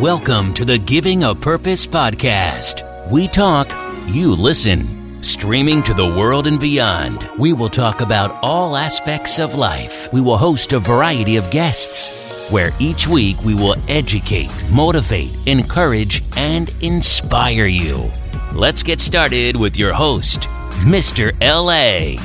Welcome to the Giving a Purpose podcast. We talk, you listen. Streaming to the world and beyond, we will talk about all aspects of life. We will host a variety of guests, where each week we will educate, motivate, encourage, and inspire you. Let's get started with your host, Mr. LA.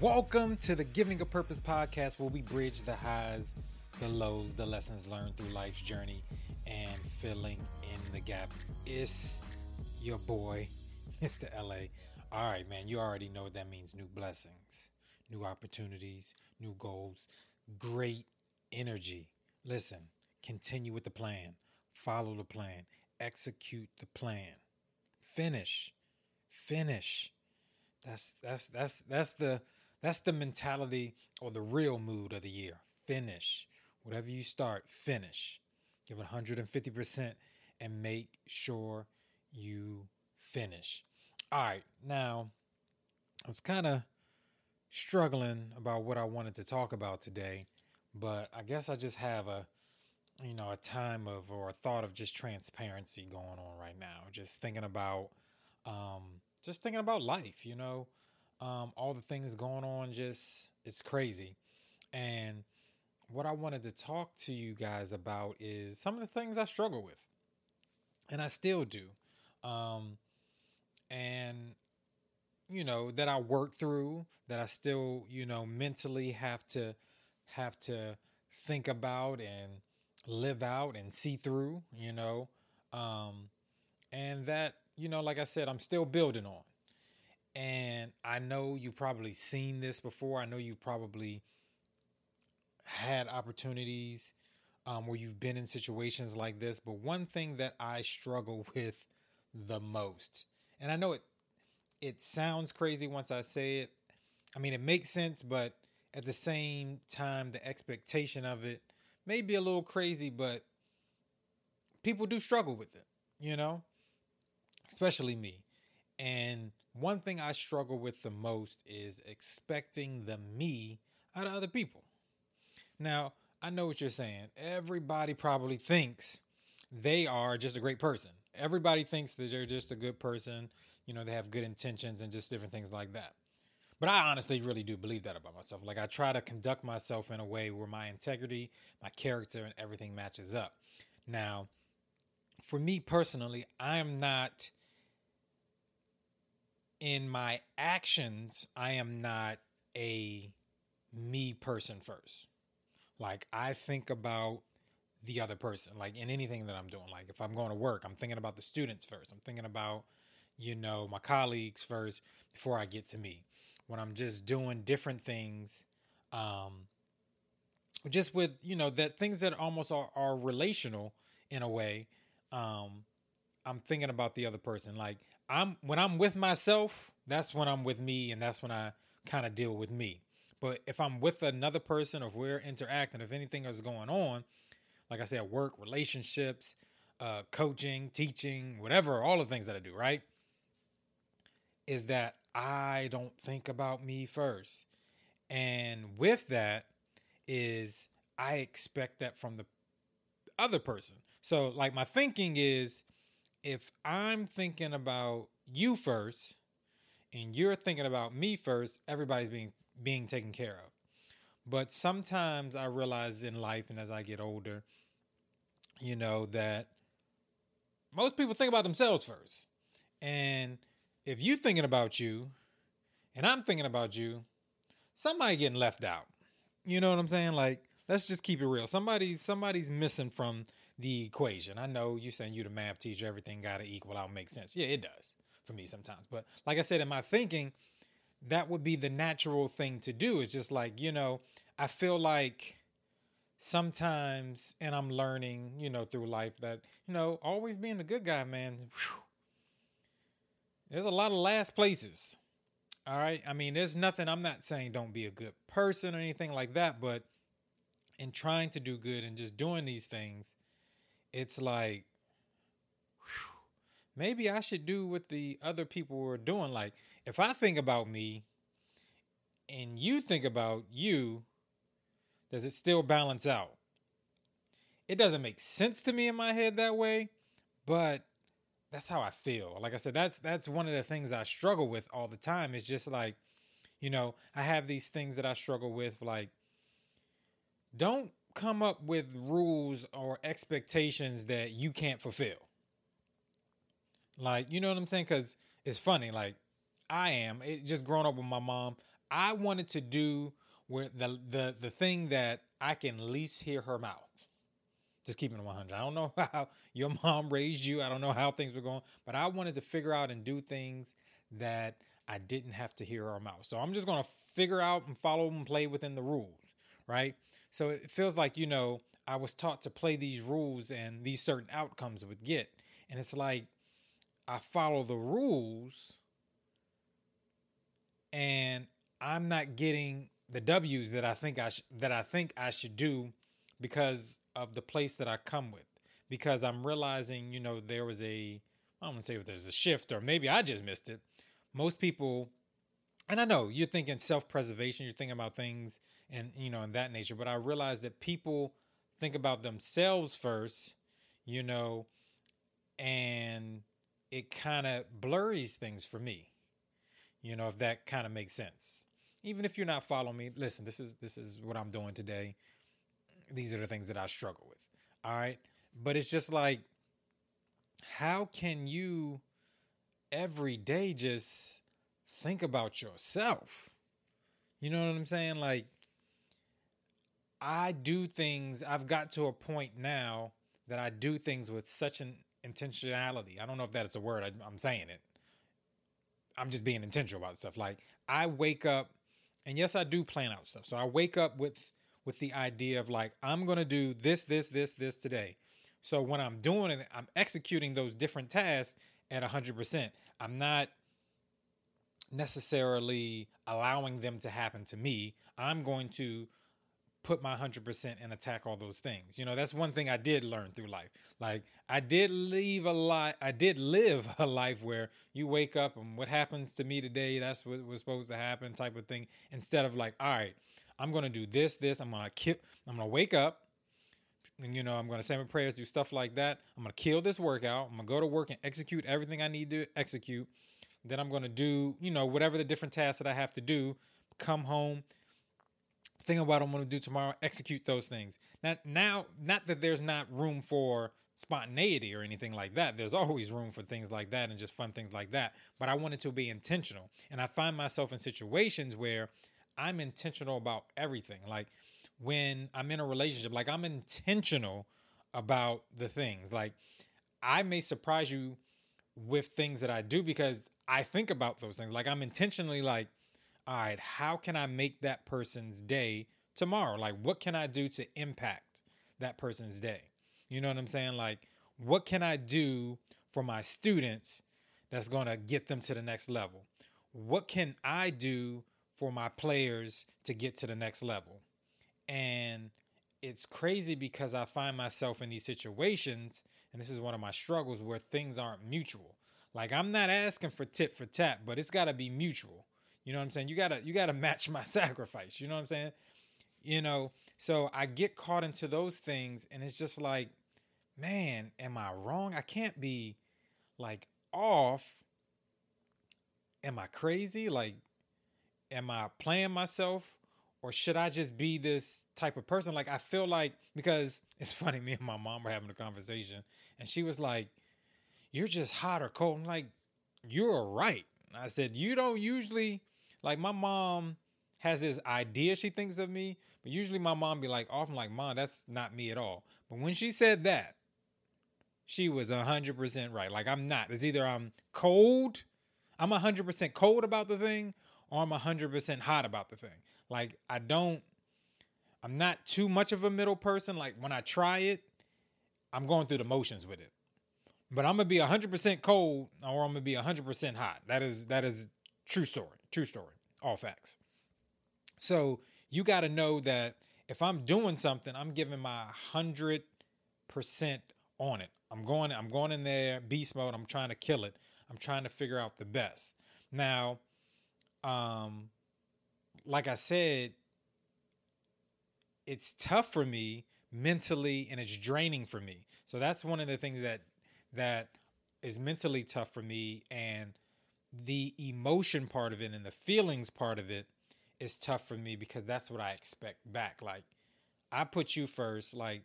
Welcome to the Giving a Purpose podcast where we bridge the highs, the lows, the lessons learned through life's journey, and filling in the gap. It's your boy, Mr. LA. All right, man, you already know what that means new blessings, new opportunities, new goals, great energy. Listen, continue with the plan, follow the plan, execute the plan, finish, finish. That's that's that's that's the that's the mentality or the real mood of the year. Finish. Whatever you start, finish. Give it 150% and make sure you finish. All right. Now, I was kind of struggling about what I wanted to talk about today, but I guess I just have a you know, a time of or a thought of just transparency going on right now. Just thinking about um just thinking about life, you know um, all the things going on just it's crazy and what i wanted to talk to you guys about is some of the things i struggle with and i still do um, and you know that i work through that i still you know mentally have to have to think about and live out and see through you know um, and that you know like i said i'm still building on and I know you've probably seen this before. I know you've probably had opportunities um, where you've been in situations like this. But one thing that I struggle with the most, and I know it it sounds crazy once I say it. I mean, it makes sense, but at the same time, the expectation of it may be a little crazy, but people do struggle with it, you know, especially me. And one thing I struggle with the most is expecting the me out of other people. Now, I know what you're saying. Everybody probably thinks they are just a great person. Everybody thinks that they're just a good person. You know, they have good intentions and just different things like that. But I honestly really do believe that about myself. Like, I try to conduct myself in a way where my integrity, my character, and everything matches up. Now, for me personally, I am not in my actions, I am not a me person first. Like I think about the other person, like in anything that I'm doing. Like if I'm going to work, I'm thinking about the students first. I'm thinking about, you know, my colleagues first before I get to me. When I'm just doing different things, um, just with, you know, that things that almost are, are relational in a way, um, I'm thinking about the other person. Like I'm when I'm with myself, that's when I'm with me and that's when I kind of deal with me. But if I'm with another person or if we're interacting, if anything is going on, like I said, work, relationships, uh, coaching, teaching, whatever, all the things that I do, right? Is that I don't think about me first. And with that is I expect that from the other person. So like my thinking is if I'm thinking about you first and you're thinking about me first, everybody's being being taken care of. But sometimes I realize in life and as I get older, you know, that most people think about themselves first. And if you thinking about you and I'm thinking about you, somebody getting left out. You know what I'm saying? Like, let's just keep it real. Somebody's somebody's missing from the equation. I know you're saying you're the math teacher, everything got to equal out, make sense. Yeah, it does for me sometimes. But like I said, in my thinking, that would be the natural thing to do. It's just like, you know, I feel like sometimes, and I'm learning, you know, through life that, you know, always being the good guy, man, whew, there's a lot of last places. All right. I mean, there's nothing, I'm not saying don't be a good person or anything like that, but in trying to do good and just doing these things, it's like maybe I should do what the other people were doing. Like if I think about me and you think about you, does it still balance out? it doesn't make sense to me in my head that way, but that's how I feel. Like I said, that's that's one of the things I struggle with all the time. It's just like, you know, I have these things that I struggle with, like, don't come up with rules or expectations that you can't fulfill. Like, you know what I'm saying? Because it's funny. Like, I am it, just growing up with my mom. I wanted to do where the the the thing that I can least hear her mouth. Just keeping it 100. I don't know how your mom raised you. I don't know how things were going, but I wanted to figure out and do things that I didn't have to hear her mouth. So I'm just to figure out and follow and play within the rules, right? So it feels like, you know, I was taught to play these rules and these certain outcomes would get. And it's like I follow the rules and I'm not getting the W's that I think I sh- that I think I should do because of the place that I come with. Because I'm realizing, you know, there was a I don't want to say if there's a shift or maybe I just missed it. Most people and I know you're thinking self-preservation, you're thinking about things and you know in that nature, but I realize that people think about themselves first, you know, and it kind of blurs things for me. You know, if that kind of makes sense. Even if you're not following me, listen, this is this is what I'm doing today. These are the things that I struggle with. All right? But it's just like how can you every day just think about yourself? You know what I'm saying? Like I do things, I've got to a point now that I do things with such an intentionality. I don't know if that is a word. I, I'm saying it. I'm just being intentional about stuff. Like I wake up, and yes, I do plan out stuff. So I wake up with with the idea of like I'm gonna do this, this, this, this today. So when I'm doing it, I'm executing those different tasks at 100%. I'm not necessarily allowing them to happen to me. I'm going to put my 100% and attack all those things. You know, that's one thing I did learn through life. Like I did leave a lot I did live a life where you wake up and what happens to me today, that's what was supposed to happen type of thing instead of like, all right, I'm going to do this this, I'm going to kill I'm going to wake up and you know, I'm going to say my prayers, do stuff like that. I'm going to kill this workout. I'm going to go to work and execute everything I need to execute. Then I'm going to do, you know, whatever the different tasks that I have to do, come home, think about what I'm going to do tomorrow, execute those things. Now, now, not that there's not room for spontaneity or anything like that. There's always room for things like that and just fun things like that. But I want it to be intentional. And I find myself in situations where I'm intentional about everything. Like when I'm in a relationship, like I'm intentional about the things. Like I may surprise you with things that I do because I think about those things. Like I'm intentionally like, all right, how can I make that person's day tomorrow? Like, what can I do to impact that person's day? You know what I'm saying? Like, what can I do for my students that's going to get them to the next level? What can I do for my players to get to the next level? And it's crazy because I find myself in these situations, and this is one of my struggles where things aren't mutual. Like, I'm not asking for tit for tat, but it's got to be mutual. You know what I'm saying? You gotta you gotta match my sacrifice. You know what I'm saying? You know, so I get caught into those things, and it's just like, man, am I wrong? I can't be like off. Am I crazy? Like, am I playing myself? Or should I just be this type of person? Like, I feel like, because it's funny, me and my mom were having a conversation, and she was like, You're just hot or cold. I'm like, You're right. I said, You don't usually like my mom has this idea she thinks of me, but usually my mom be like, often like, mom, that's not me at all. But when she said that, she was hundred percent right. Like I'm not. It's either I'm cold, I'm hundred percent cold about the thing, or I'm hundred percent hot about the thing. Like I don't, I'm not too much of a middle person. Like when I try it, I'm going through the motions with it. But I'm gonna be hundred percent cold, or I'm gonna be hundred percent hot. That is that is true story. True story. All facts. So you got to know that if I'm doing something, I'm giving my hundred percent on it. I'm going. I'm going in there beast mode. I'm trying to kill it. I'm trying to figure out the best. Now, um, like I said, it's tough for me mentally and it's draining for me. So that's one of the things that that is mentally tough for me and the emotion part of it and the feelings part of it is tough for me because that's what I expect back. Like I put you first, like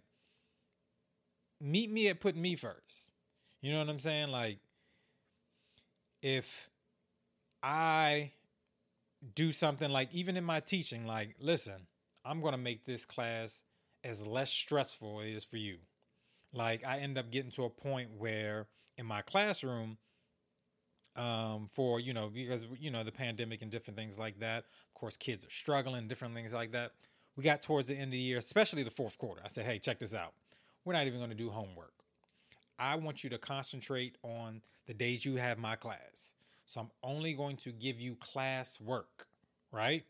meet me at putting me first. You know what I'm saying? Like if I do something like even in my teaching, like, listen, I'm gonna make this class as less stressful as it is for you. Like I end up getting to a point where in my classroom, um, for you know because you know the pandemic and different things like that. Of course, kids are struggling, different things like that. We got towards the end of the year, especially the fourth quarter. I said, hey, check this out. We're not even going to do homework. I want you to concentrate on the days you have my class. So I'm only going to give you class work, right?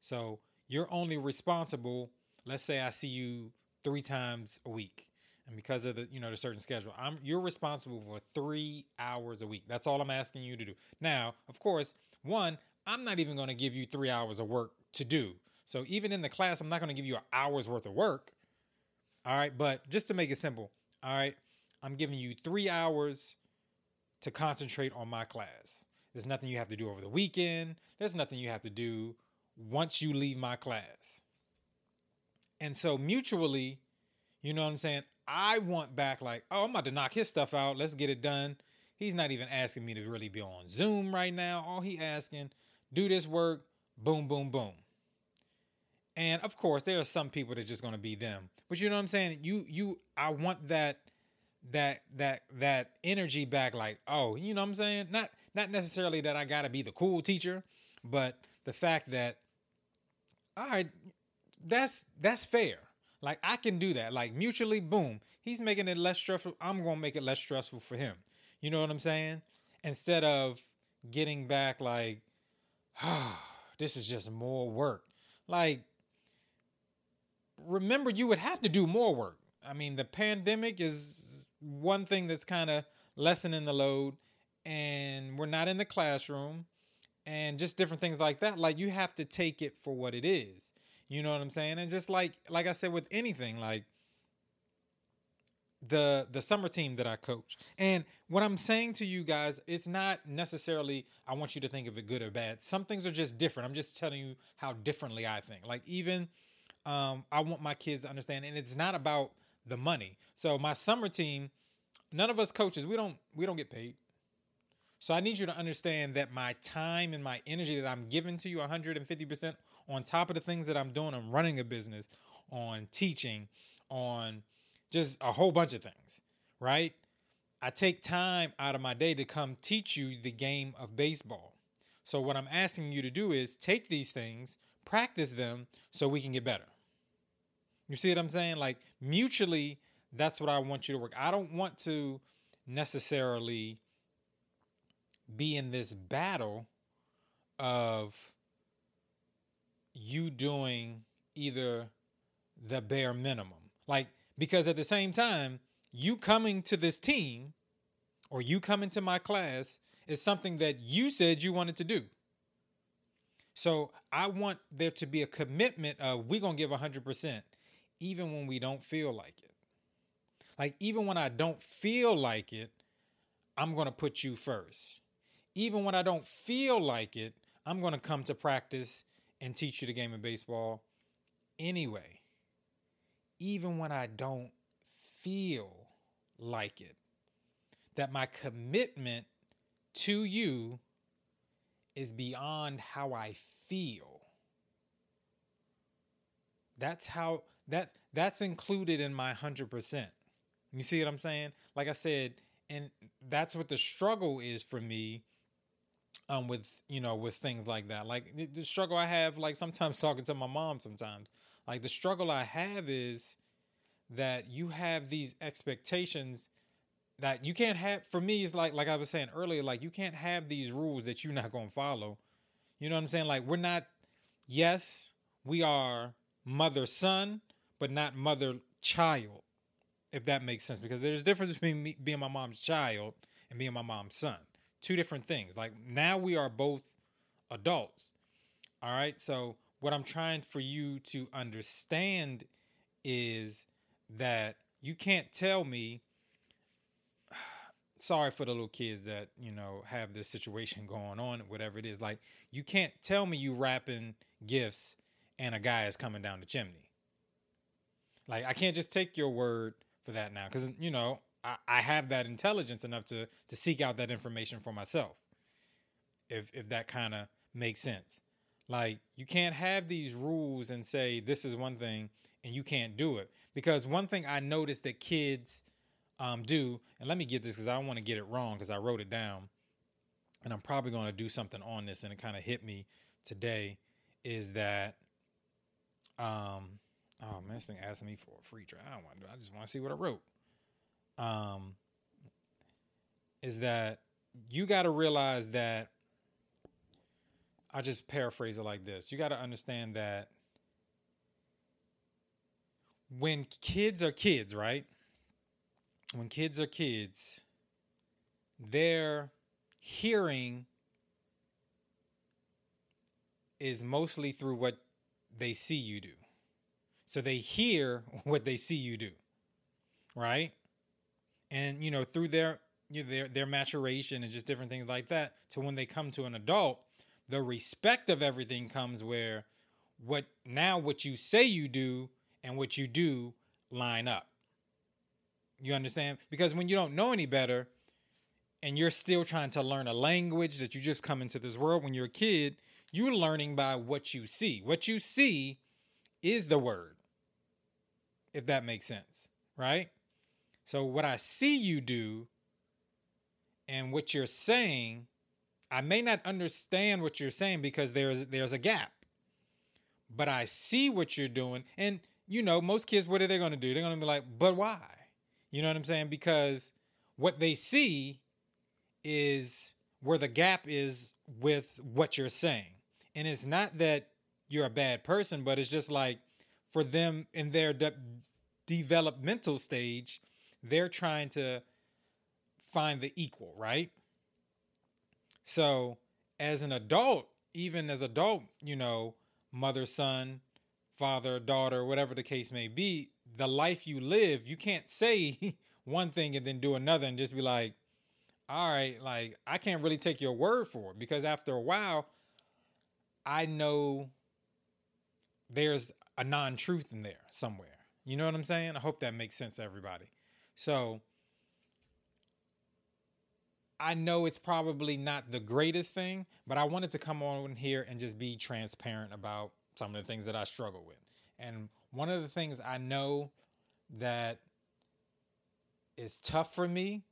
So you're only responsible. Let's say I see you three times a week and because of the you know the certain schedule i'm you're responsible for three hours a week. That's all i'm asking you to do. Now of course one i'm not even going to give you three hours of work to do. So even in the class i'm not going to give you an hour's worth of work. All right but just to make it simple all right i'm giving you three hours to concentrate on my class. There's nothing you have to do over the weekend. There's nothing you have to do once you leave my class. And so mutually you know what i'm saying I want back like, oh, I'm about to knock his stuff out. Let's get it done. He's not even asking me to really be on Zoom right now. All he asking, do this work, boom, boom, boom. And of course, there are some people that just gonna be them. But you know what I'm saying? You you I want that that that that energy back, like, oh, you know what I'm saying? Not not necessarily that I gotta be the cool teacher, but the fact that all right, that's that's fair. Like I can do that. Like mutually, boom. He's making it less stressful. I'm gonna make it less stressful for him. You know what I'm saying? Instead of getting back like, oh, this is just more work. Like, remember you would have to do more work. I mean, the pandemic is one thing that's kind of lessening the load, and we're not in the classroom, and just different things like that. Like you have to take it for what it is. You know what I'm saying? And just like like I said with anything, like the the summer team that I coach. And what I'm saying to you guys, it's not necessarily I want you to think of it good or bad. Some things are just different. I'm just telling you how differently I think. Like even um, I want my kids to understand, and it's not about the money. So my summer team, none of us coaches, we don't we don't get paid. So I need you to understand that my time and my energy that I'm giving to you 150% on top of the things that I'm doing, I'm running a business, on teaching, on just a whole bunch of things, right? I take time out of my day to come teach you the game of baseball. So, what I'm asking you to do is take these things, practice them so we can get better. You see what I'm saying? Like, mutually, that's what I want you to work. I don't want to necessarily be in this battle of you doing either the bare minimum. Like, because at the same time, you coming to this team or you coming to my class is something that you said you wanted to do. So I want there to be a commitment of we're going to give 100% even when we don't feel like it. Like, even when I don't feel like it, I'm going to put you first. Even when I don't feel like it, I'm going to come to practice and teach you the game of baseball anyway, even when I don't feel like it. That my commitment to you is beyond how I feel. That's how that's that's included in my 100%. You see what I'm saying? Like I said, and that's what the struggle is for me um with you know with things like that. Like the, the struggle i have like sometimes talking to my mom sometimes. Like the struggle i have is that you have these expectations that you can't have for me is like like i was saying earlier like you can't have these rules that you're not going to follow. You know what i'm saying? Like we're not yes we are mother son but not mother child if that makes sense because there's a difference between me being my mom's child and being my mom's son two different things. Like now we are both adults. All right. So what I'm trying for you to understand is that you can't tell me sorry for the little kids that you know have this situation going on whatever it is like you can't tell me you wrapping gifts and a guy is coming down the chimney like i can't just take your word for that now because you know I, have that intelligence enough to to seek out that information for myself if if that kind of makes sense like you can't have these rules and say this is one thing and you can't do it because one thing i noticed that kids um, do, and let me get this because I don't want to get it wrong because I wrote it down, and I'm probably going to do something on this, and it kind of hit me today, is that, um, oh man, this thing asking me for a free trial. I don't want to. I just want to see what I wrote. Um, is that you got to realize that. I just paraphrase it like this: you got to understand that when kids are kids, right? when kids are kids, their hearing is mostly through what they see you do. So they hear what they see you do. Right? And you know, through their you know, their their maturation and just different things like that, to when they come to an adult, the respect of everything comes where what now what you say you do and what you do line up. You understand? Because when you don't know any better and you're still trying to learn a language that you just come into this world when you're a kid, you're learning by what you see. What you see is the word, if that makes sense, right? So, what I see you do and what you're saying, I may not understand what you're saying because there's there's a gap. But I see what you're doing and you know, most kids what are they going to do? They're going to be like, "But why?" You know what I'm saying? Because what they see is where the gap is with what you're saying. And it's not that you're a bad person, but it's just like for them in their de- developmental stage, they're trying to find the equal, right? So, as an adult, even as adult, you know, mother, son, father, daughter, whatever the case may be, the life you live, you can't say one thing and then do another and just be like, all right, like I can't really take your word for it because after a while, I know there's a non truth in there somewhere. You know what I'm saying? I hope that makes sense to everybody. So I know it's probably not the greatest thing, but I wanted to come on here and just be transparent about some of the things that I struggle with. And one of the things I know that is tough for me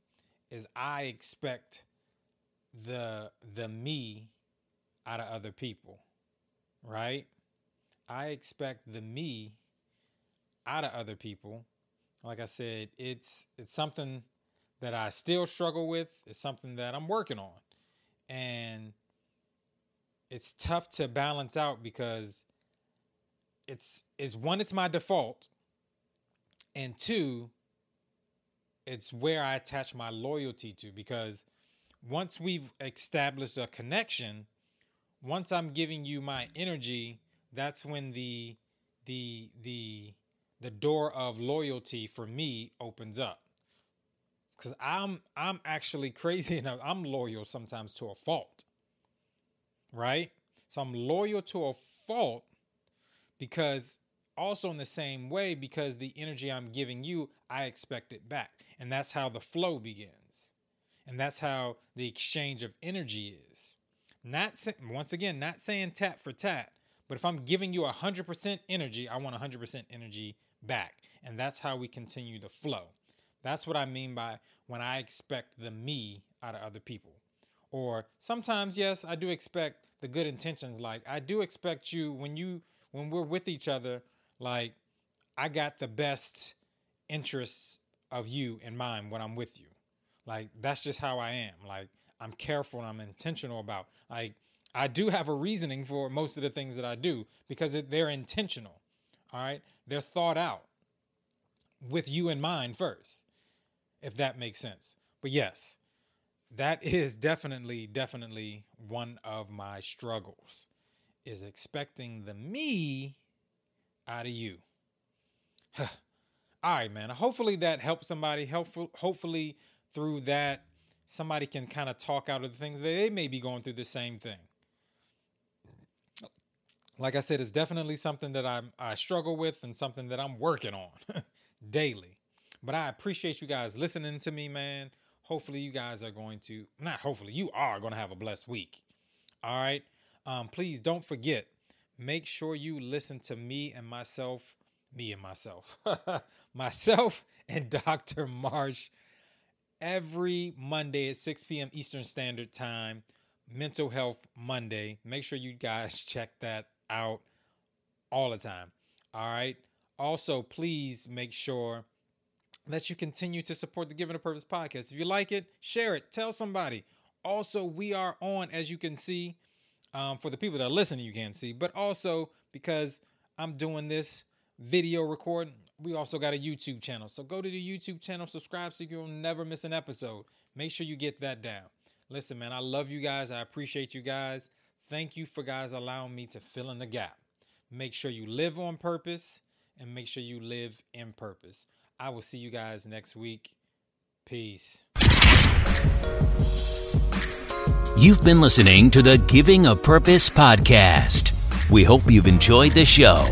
is I expect the the me out of other people. Right? I expect the me out of other people. Like I said, it's it's something that I still struggle with. It's something that I'm working on. And it's tough to balance out because it's is one it's my default and two it's where i attach my loyalty to because once we've established a connection once i'm giving you my energy that's when the the the the door of loyalty for me opens up because i'm i'm actually crazy enough i'm loyal sometimes to a fault right so i'm loyal to a fault because also in the same way because the energy I'm giving you, I expect it back. And that's how the flow begins. And that's how the exchange of energy is. Not once again, not saying tat for tat, but if I'm giving you 100% energy, I want 100% energy back. And that's how we continue the flow. That's what I mean by when I expect the me out of other people. Or sometimes, yes, I do expect the good intentions. Like I do expect you when you when we're with each other, like I got the best interests of you in mind when I'm with you. Like that's just how I am. Like I'm careful and I'm intentional about. Like I do have a reasoning for most of the things that I do because they're intentional. All right, they're thought out with you in mind first, if that makes sense. But yes, that is definitely, definitely one of my struggles is expecting the me out of you. all right, man. Hopefully that helps somebody. Helpful. Hopefully through that, somebody can kind of talk out of the things they may be going through the same thing. Like I said, it's definitely something that I I struggle with and something that I'm working on daily. But I appreciate you guys listening to me, man. Hopefully you guys are going to not hopefully you are going to have a blessed week. All right. Um, please don't forget. Make sure you listen to me and myself me and myself, myself and Dr. Marsh every Monday at 6 p.m. Eastern Standard Time, Mental Health Monday. Make sure you guys check that out all the time. All right. Also, please make sure that you continue to support the Given a Purpose podcast. If you like it, share it, tell somebody. Also, we are on, as you can see, um, for the people that are listening, you can't see, but also because I'm doing this video recording. We also got a YouTube channel. So go to the YouTube channel, subscribe so you'll never miss an episode. Make sure you get that down. Listen, man, I love you guys. I appreciate you guys. Thank you for guys allowing me to fill in the gap. Make sure you live on purpose and make sure you live in purpose. I will see you guys next week. Peace. You've been listening to the Giving a Purpose podcast. We hope you've enjoyed the show.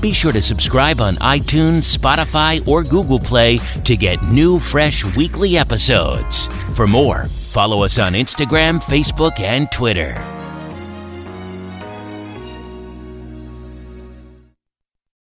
Be sure to subscribe on iTunes, Spotify, or Google Play to get new, fresh weekly episodes. For more, follow us on Instagram, Facebook, and Twitter.